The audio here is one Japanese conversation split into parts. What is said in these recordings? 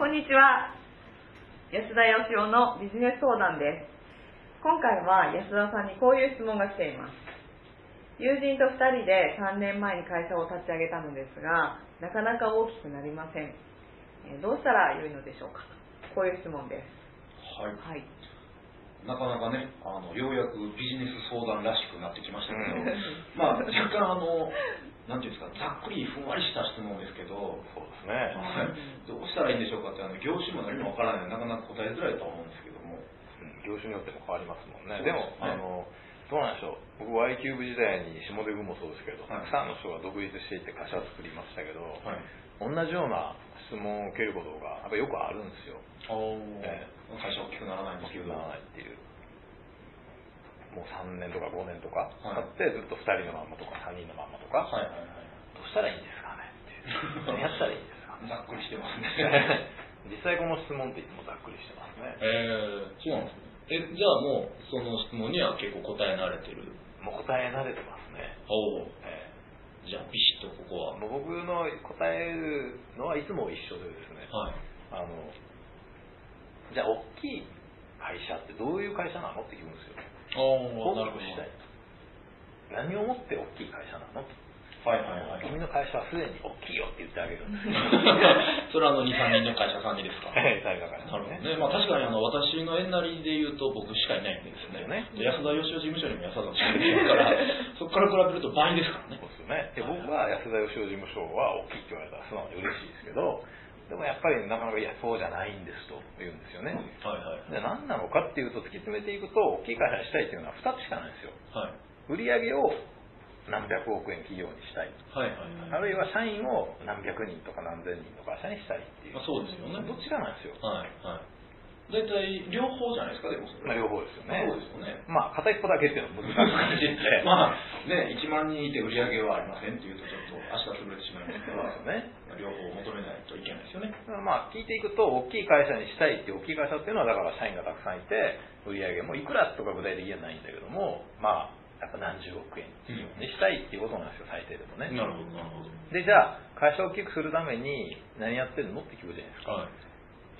こんにちは。安田義雄のビジネス相談です。今回は安田さんにこういう質問が来ています。友人と2人で3年前に会社を立ち上げたのですが、なかなか大きくなりません。えーどうしたらよいのでしょうかこういう質問です。はい。はい。なかなかね、あの、ようやくビジネス相談らしくなってきましたけど、まあ、若干あの、なんていうんですか、ざっくりふんわりした質問ですけど、そうですね。はいどうしたらいいんでしょうかって、あの業種も何もわからないので、なかなか答えづらいとは思うんですけども、うん業種によっても変わりますもんね。でも、ですねあの、どうなんでしょう。僕、Y キューブ時代に下出君もそうですけど、はいたくさんの人が独立していって会社を作りましたけど、はい。同じような質問を受けることがやっぱよくあるんですよ。おえ会社大きくならないんですけど、大きくならないっていう。もう3年とか5年とかはい経ってずっと2人のまんまとか3人のまんまとか、はいはいどうしたらいいんですかねっていう。何やったらいいんですかはい。ざっくりしてますね。実際この質問っていつもざっくりしてますね。えー、そうなんですね。え、じゃあもう、その質問には結構答え慣れてる？もう答え慣れてますね。おお。えじゃあビシッとここは。もう僕の答えるのはいつも一緒でですね、はい。あのじゃあ大きい会社ってどういう会社なのって聞くんですよおお、なるほど。大きくしたい何をもって大きい会社なの？はいはいはい。君の会社はすでに大きいよって言ってあげるんですよ それはあの2、3人の会社さんにですか？はい会社なるほどね。まあ確かにあの私の縁なりで言うと僕しかいないんですね。ねで安田義雄事務所にも安田さんしかいないから、そこから比べると倍ですからねそう。ですよねで僕は安田義雄事務所は大きいって言われたら素直に嬉しいですけどでもやっぱりなかなかいやそうじゃないんですと言うんですよねはいはい。で何なのかっていうと突き詰めていくと大きい会社にしたいっていうのは2つしかないんですよはい。売り上げを何百億円企業にしたいはいはいはい。あるいは社員を何百人とか何千人の会社にしたいっていうまあ、そうですよね。どっちかなんですよ、はいはい。大体両方じゃないですか、でも。まあ、両方ですよねそうですよね。まあ片一方だけっていうのは難しいんで まあね、1万人いて売り上げはありませんっていうと、ちょっと明日潰れてしまいますから、ね両方求めないといけないですよね。まあ聞いていくと大きい会社にしたいっていう大きい会社っていうのはだから社員がたくさんいて売り上げもいくらとか具体的にはないんだけどもまあやっぱ何十億円にしたいっていうことなんですよ最低でもねなるほど、なるほど。でじゃあ会社を大きくするために何やってるのって聞くじゃないですかはい。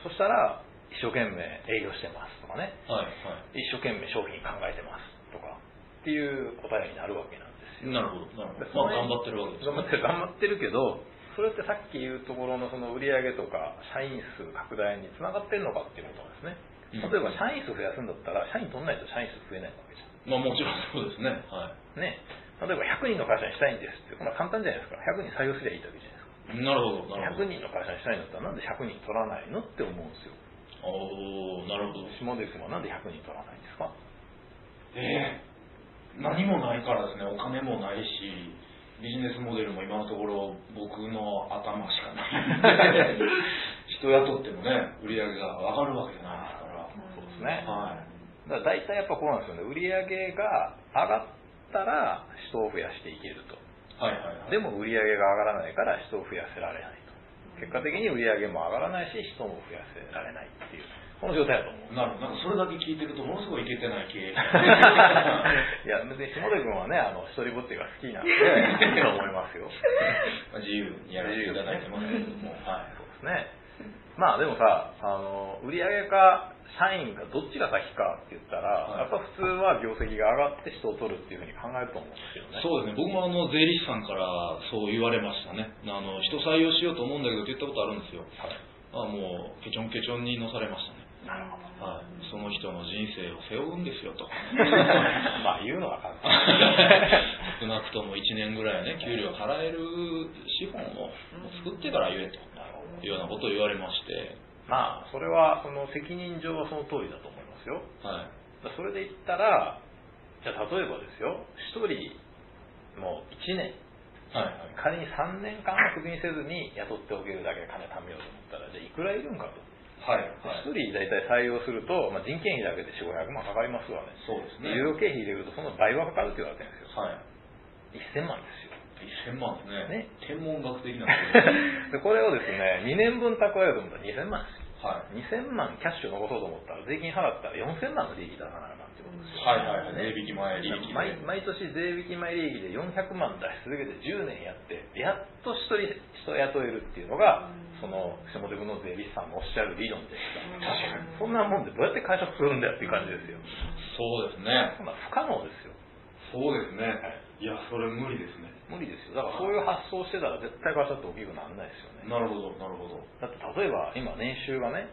そしたら一生懸命営業してますとかねはいはい。一生懸命商品考えてますとかっていう答えになるわけなんですよなるほど、なるでほど。まあ、頑張ってるわけです頑張ってる頑張ってるけどそれってさっき言うところのその売上とか社員数拡大につながってるのかっていうことですねうん例えば社員数増やすんだったら社員取んないと社員数増えないわけじゃまあ、もちろんそうですね。はんね例えば100人の会社にしたいんですって、まあ、簡単じゃないですか100人採用すりゃいいだけじゃないですかい。なるほど、なるほど。100人の会社にしたいんだったらなんで100人取らないのって思うんですよおおなるほど。下出君はなんで100人取らないんですか？ええ何もないからですね、お金もないし、ビジネスモデルも今のところ僕の頭しかない 人雇ってもね、売り上げが上がるわけじゃないですから。そうですねはだから大体やっぱこうなんですよね売上が上がったら人を増やしていけるとい。はいはいはい。でも売り上げが上がらないから人を増やせられないと結果的に売り上げも上がらないし人も増やせられないっていうこの状態だと思うなるほどなんかそれだけ聞いてると、ものすごいいけてない経営者。いや別に下出君はねあの一人ぼっちが好きなんでいいと思いますよまあ自由にやらせていただいてますけれども、はい。そうですねまあでもさあの売上か社員かどっちが先かって言ったら、はい。やっぱ普通は業績が上がって人を取るっていうふうに考えると思うんですけどね。そうですね、僕もあの税理士さんからそう言われましたね、あの人採用しようと思うんだけどって言ったことあるんですよ、あもうケチョンケチョンに乗されましたね、なるほど。はい、その人の人生を背負うんですよと、まあ言うのは簡単。少なくとも1年ぐらいね、給料払える資本を作ってから言えと。いうようなことを言われまして、まあそれはその責任上はその通りだと思いますよはい、それで言ったらじゃあ例えばですよ一人もう1年はい、はい、仮に3年間クビにせずに雇っておけるだけ金貯めようと思ったらじゃあいくらいるんかとはい。一、人大体採用すると、まあ、人件費だけで4、500万かかりますわね。そうですね。医療経費入れるとその倍はかかるって言われてるんですよ。はい。1000万ですよ。1000万ですね。ね天文学的な。でこれをですね、2年分蓄えようと思ったら2000万ですよ。はい。2000万キャッシュ残そうと思ったら税金払ったら4000万の利益出さなあかんってことですよ。はいはいはい。税引き前利益で毎毎年税引き前利益で400万出し続けて10年やってやっと一人人雇えるっていうのがその下手君の税理士さんのおっしゃる理論ですから確かに。そんなもんでどうやって会社作るんだよっていう感じですよ。そうですね。そんな不可能ですよ。そうですね。いやそれ無理ですね無理ですよ。だからそういう発想してたら絶対会社って大きくならないですよね。なるほどなるほど。だって例えば今年収がね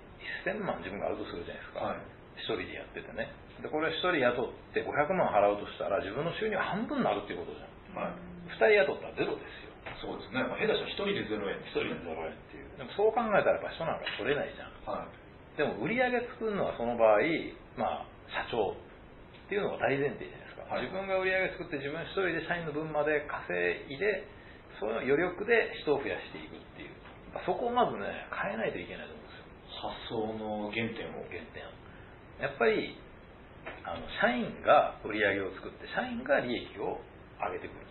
1000万自分があるとするじゃないですか、はい。一人でやっててね。でこれ一人雇って500万払うとしたら自分の収入半分になるっていうことじゃん。はい。2人雇ったらゼロですよ。そうですね、まあ、下手したら一人でゼロ円。1人でゼロ円っていう。でもそう考えたらやっぱ人なんか取れないじゃん。はい。でも売り上げ作るのはその場合まあ社長っていうのが大前提じゃないはい。自分が売り上げ作って自分一人で社員の分まで稼いでその余力で人を増やしていくっていう。そこをまずね変えないといけないと思うんですよ。発想の原点を。原点やっぱりあの社員が売り上げを作って社員が利益を上げてくる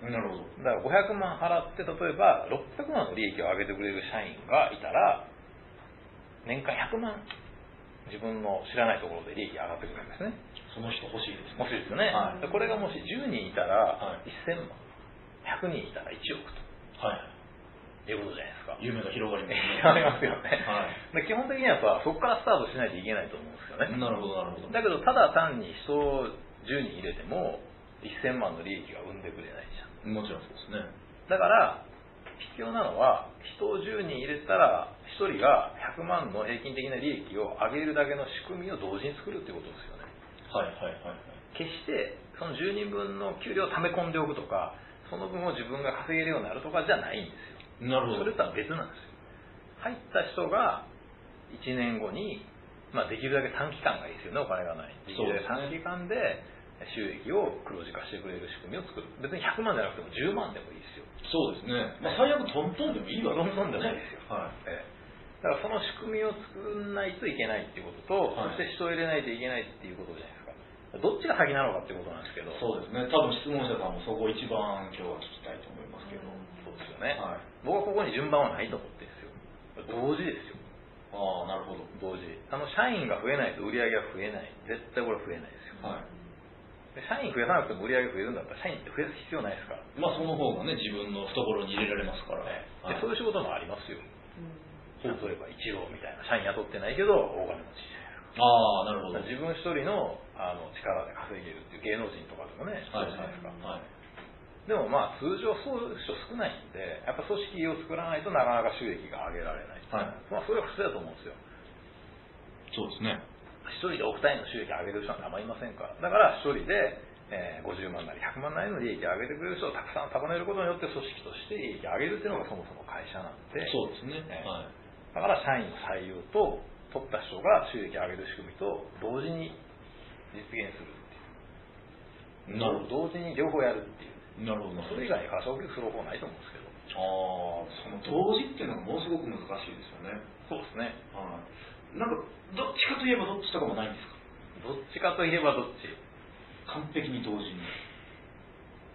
と。なるほど。だから500万払って例えば600万の利益を上げてくれる社員がいたら年間100万。自分の知らないところで利益が上がってくるんですねその人欲しいですね。もしですよね、はい。でこれがもし10人いたらはい。1000万100人いたら1億と。はい。いうことじゃないですか。夢が広がりますね。ありますよね、はい。で基本的にはさそこからスタートしないといけないと思うんですよね。なるほどなるほど。だけどただ単に人を10人入れても1000万の利益が生んでくれないじゃん。もちろんそうですね。だから必要なのは人を10人入れたら1人が100万の平均的な利益を上げるだけの仕組みを同時に作るっていうことですよねはいはいはいはい。決してその10人分の給料を溜め込んでおくとかその分を自分が稼げるようになるとかじゃないんですよ。なるほど。それとは別なんですよ。入った人が1年後に、まあ、できるだけ短期間がいいですよねお金がない。できるだけ短期間で収益を黒字化してくれる仕組みを作る。別に100万じゃなくても10万でもいいですよ。そうですね、まあ、最悪トントンでもいいわけどんどんでもいいですよ、はい。ええ。だからその仕組みを作らないといけないっていうことと、はい。そして人を入れないといけないっていうことじゃないどっちが先なのかっていうことなんですけど。そうですね。多分質問者さんもそこを一番今日は聞きたいと思いますけど、そうですよね、はい。僕はここに順番はないと思ってるんですよ。同時ですよ。ああなるほど。同時。あの社員が増えないと売り上げが増えない。絶対これ増えないですよ。はい。で社員増やさなくても売り上げ増えるんだったら社員って増やす必要ないですから、まあその方がね自分の懐に入れられますから、ね。はい。でそういう仕事もありますよ。例えば一郎みたいな社員雇ってないけど大金持ちああなるほど自分一人のあの力で稼げるっていう芸能人とかでもね、そうじゃないですか。はいでもまあ通常そういう人少ないんで、やっぱ組織を作らないとなかなか収益が上げられない。はいまあそれは普通だと思うんですよ。そうですね一人でお二人の収益を上げる人なんてあんまりいませんから。だから一人で、えー50万なり100万なりの利益を上げてくれる人をたくさん束ねることによって組織として利益を上げるっていうのがそもそも会社なんで。そうですねええはいだから社員の採用と取った人が収益を上げる仕組みと同時に実現するっていう。なるほ同時に両方やるっていう。どなるほどそれ以外に会社を大きくする方法ないと思うんですけど。ああその同時っていうのがものすごく難しいですよねそうですね。はいなんかどっちかといえばどっちとかもないんですか？どっちかといえばどっち完璧に同時に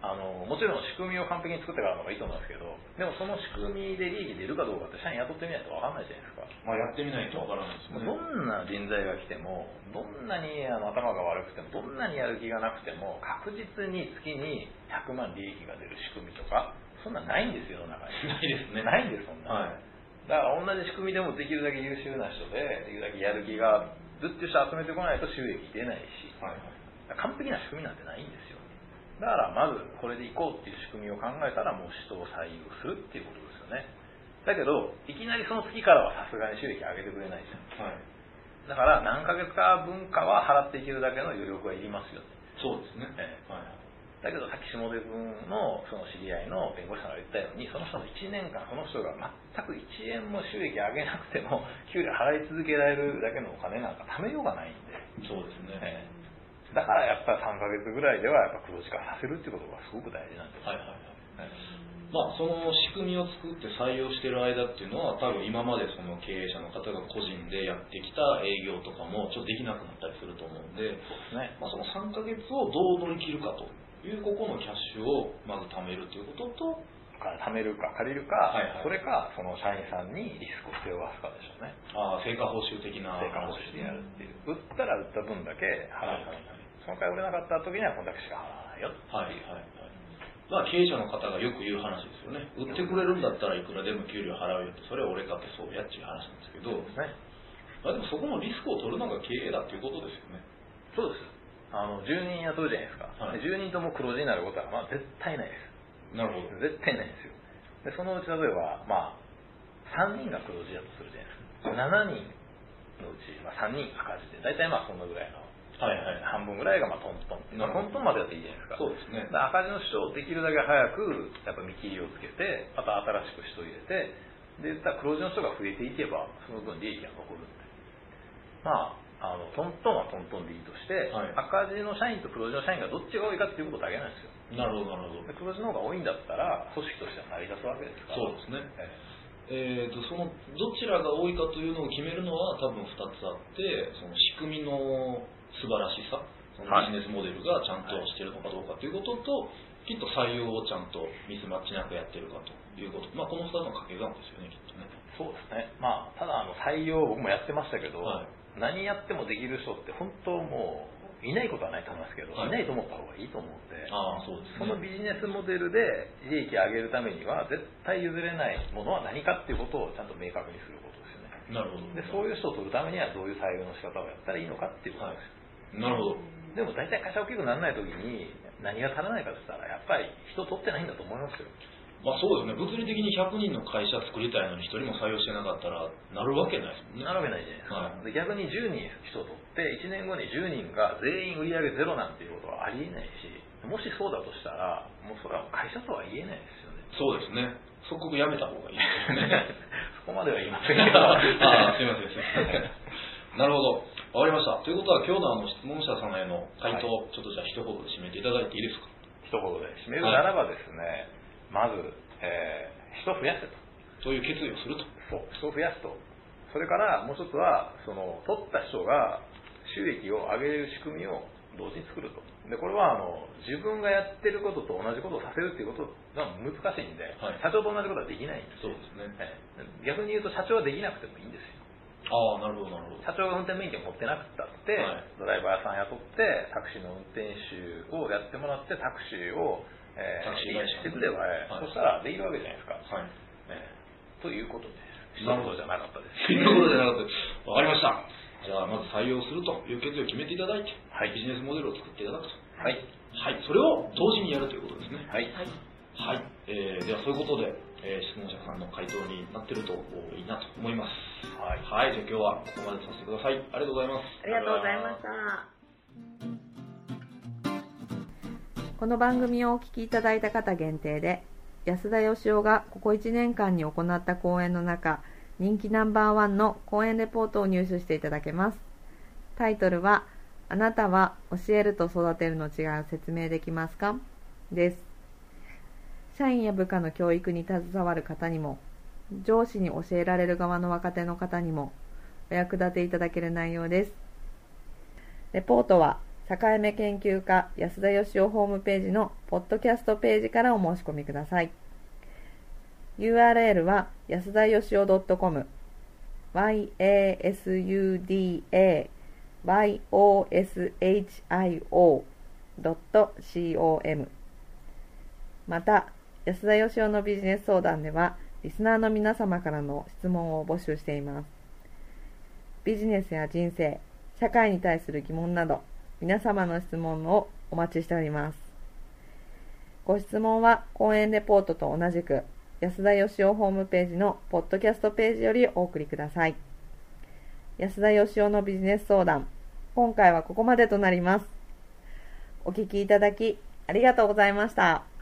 あの、もちろん仕組みを完璧に作ってからの方がいいと思うんですけど、でもその仕組みで利益出るかどうかって社員雇ってみないと分かんないじゃないですか。まあやってみないとわからないですどもんな人材が来ても、どんなにあの頭が悪くても、どんなにやる気がなくても、確実に月に100万利益が出る仕組みとか、そんなんないんですよ、世の中に。ないですねないんです、そんな。はいだから同じ仕組みでもできるだけ優秀な人で、できるだけやる気がずっと人集めてこないと収益出ないし、はい完璧な仕組みなんてないんですよ。だからまずこれでいこうっていう仕組みを考えたらもう人を採用するっていうことですよね。だけど、いきなりその月からはさすがに収益上げてくれないじゃん。はい。だから何ヶ月か分かは払っていけるだけの余力はいりますよ。ね。そうですね。ええ。はい。だけどさっき下出君のその知り合いの弁護士さんが言ったようにその人の1年間その人が全く1円も収益上げなくても給料払い続けられるだけのお金なんか貯めようがないんで、そうですね。ええだからやっぱり3ヶ月ぐらいではやっぱ黒字化させるっていうことがすごく大事なんですよ、はいはいはい。えまあ、その仕組みを作って採用してる間っていうのは多分今までその経営者の方が個人でやってきた営業とかもちょっとできなくなったりすると思うんで、えそうですね。まあ、その3ヶ月をどう乗り切るかというここのキャッシュをまず貯めるということと貯めるか借りるか、はいはい。それかその社員さんにリスクを背負わすかでしょうね。ああ成果報酬的な。成果報酬でやるっていう。売ったら売った分だけ払う、はいはいはいその回売れなかった時にはこんだけしか払わないよはいはいはい。まあ経営者の方がよく言う話ですよね。売ってくれるんだったらいくらでも給料払うよって。それは俺かってそうやっていう話なんですけど、ね。まあ、でもそこのリスクを取るのが経営だっていうことですよね。そうです。あの10人雇うじゃないですか、はい。で10人とも黒字になることはまあ絶対ないです。なるほど。絶対ないんですよ。でそのうち例えばまあ3人が黒字だとするじゃないですか。7人のうち、まあ、3人赤字で大体まあそんなぐらいのはいはい。半分ぐらいがまあトントン。って、まあ、トントンまでだっていいじゃないですか。そうですね。赤字の人をできるだけ早くやっぱ見切りをつけてまた新しく人を入れてで言ったら黒字の人が増えていけばその分利益が残るんでまああのトントンはトントンでいいとして、はい。赤字の社員と黒字の社員がどっちが多いかっていうことだけなんですよ。なるほどなるほど。で黒字の方が多いんだったら組織としては成り立つわけですから。そうですね。ええー、とそのどちらが多いかというのを決めるのは多分2つあってその仕組みの素晴らしさそのはい。ビジネスモデルがちゃんとしてるのかどうかということと、きっと採用をちゃんとミスマッチなくやってるかということ、まあ、この2つの掛け算ですよねきっとね。そうですね。まあただあの採用僕もやってましたけど、はい。何やってもできる人って本当もういないことはないと思いますけど、はい。い、ないと思った方がいいと思ってああそうですそのビジネスモデルで利益を上げるためには絶対譲れないものは何かっていうことをちゃんと明確にすることですよね。なるほど。でそういう人を取るためにはどういう採用の仕方をやったらいいのかっていうことですよ、なるほど。でも大体会社大きくならない時に何が足らないかって言ったらやっぱり人取ってないんだと思いますよ。まあそうですね。物理的に100人の会社作りたいのに1人も採用してなかったらなるわけないですもんね。なるわけないじゃないですか、で逆に10人人を取って1年後に10人が全員売り上げゼロなんていうことはありえないしもしそうだとしたらもうそれは会社とは言えないですよね。そうですね。即刻やめた方がいいですね。そこまでは言いませんけど。ああすいませんすいません。なるほどわかりました。ということは今日のあの質問者様への回答、ちょっとじゃあ一言で締めていただいていいですか？一言で締めるならばですね、まず、えー人を増やせと。という決意をすると。そう。人を増やすと。それからもう一つはその取った人が収益を上げれる仕組みを同時に作ると。でこれはあの自分がやってることと同じことをさせるっていうことが難しいんで、はい。社長と同じことはできないんですそうですね。ええ逆に言うと社長はできなくてもいいんですよああなるほどなるほど。社長が運転免許持ってなくったって、はい。ドライバーさん雇ってタクシーの運転手をやってもらってタクシーを、えタクシー会社してくれば、ええはい。そしたらできるわけじゃないですか、はい。ええということです一なるほど。言じゃなかったです。ということじゃなかった。ですわかりました。じゃあまず採用するという決意を決めていただいて、はい。ビジネスモデルを作っていただくと。はい。はい。それを同時にやるということですね。はい。はい、えーではそういうことで、えー質問者さんの回答になってるといいなと思います。はい。はい。じゃあ今日はここまでさせてください。ありがとうございます。ありがとうございました。この番組をお聞きいただいた方限定で、安田義雄がここ1年間に行った講演の中、人気ナンバーワンの講演レポートを入手していただけます。タイトルは、あなたは教えると育てるの違いを説明できますか？です。社員や部下の教育に携わる方にも、上司に教えられる側の若手の方にも、お役立ていただける内容です。レポートは、境目研究家安田義雄ホームページのポッドキャストページからお申し込みください。URL は安田義雄 .com yasuda.yoshio.com また、安田義雄のビジネス相談では、リスナーの皆様からの質問を募集しています。ビジネスや人生、社会に対する疑問など、皆様の質問をお待ちしております。ご質問は講演レポートと同じく、安田義雄ホームページのポッドキャストページよりお送りください。安田義雄のビジネス相談、今回はここまでとなります。お聞きいただきありがとうございました。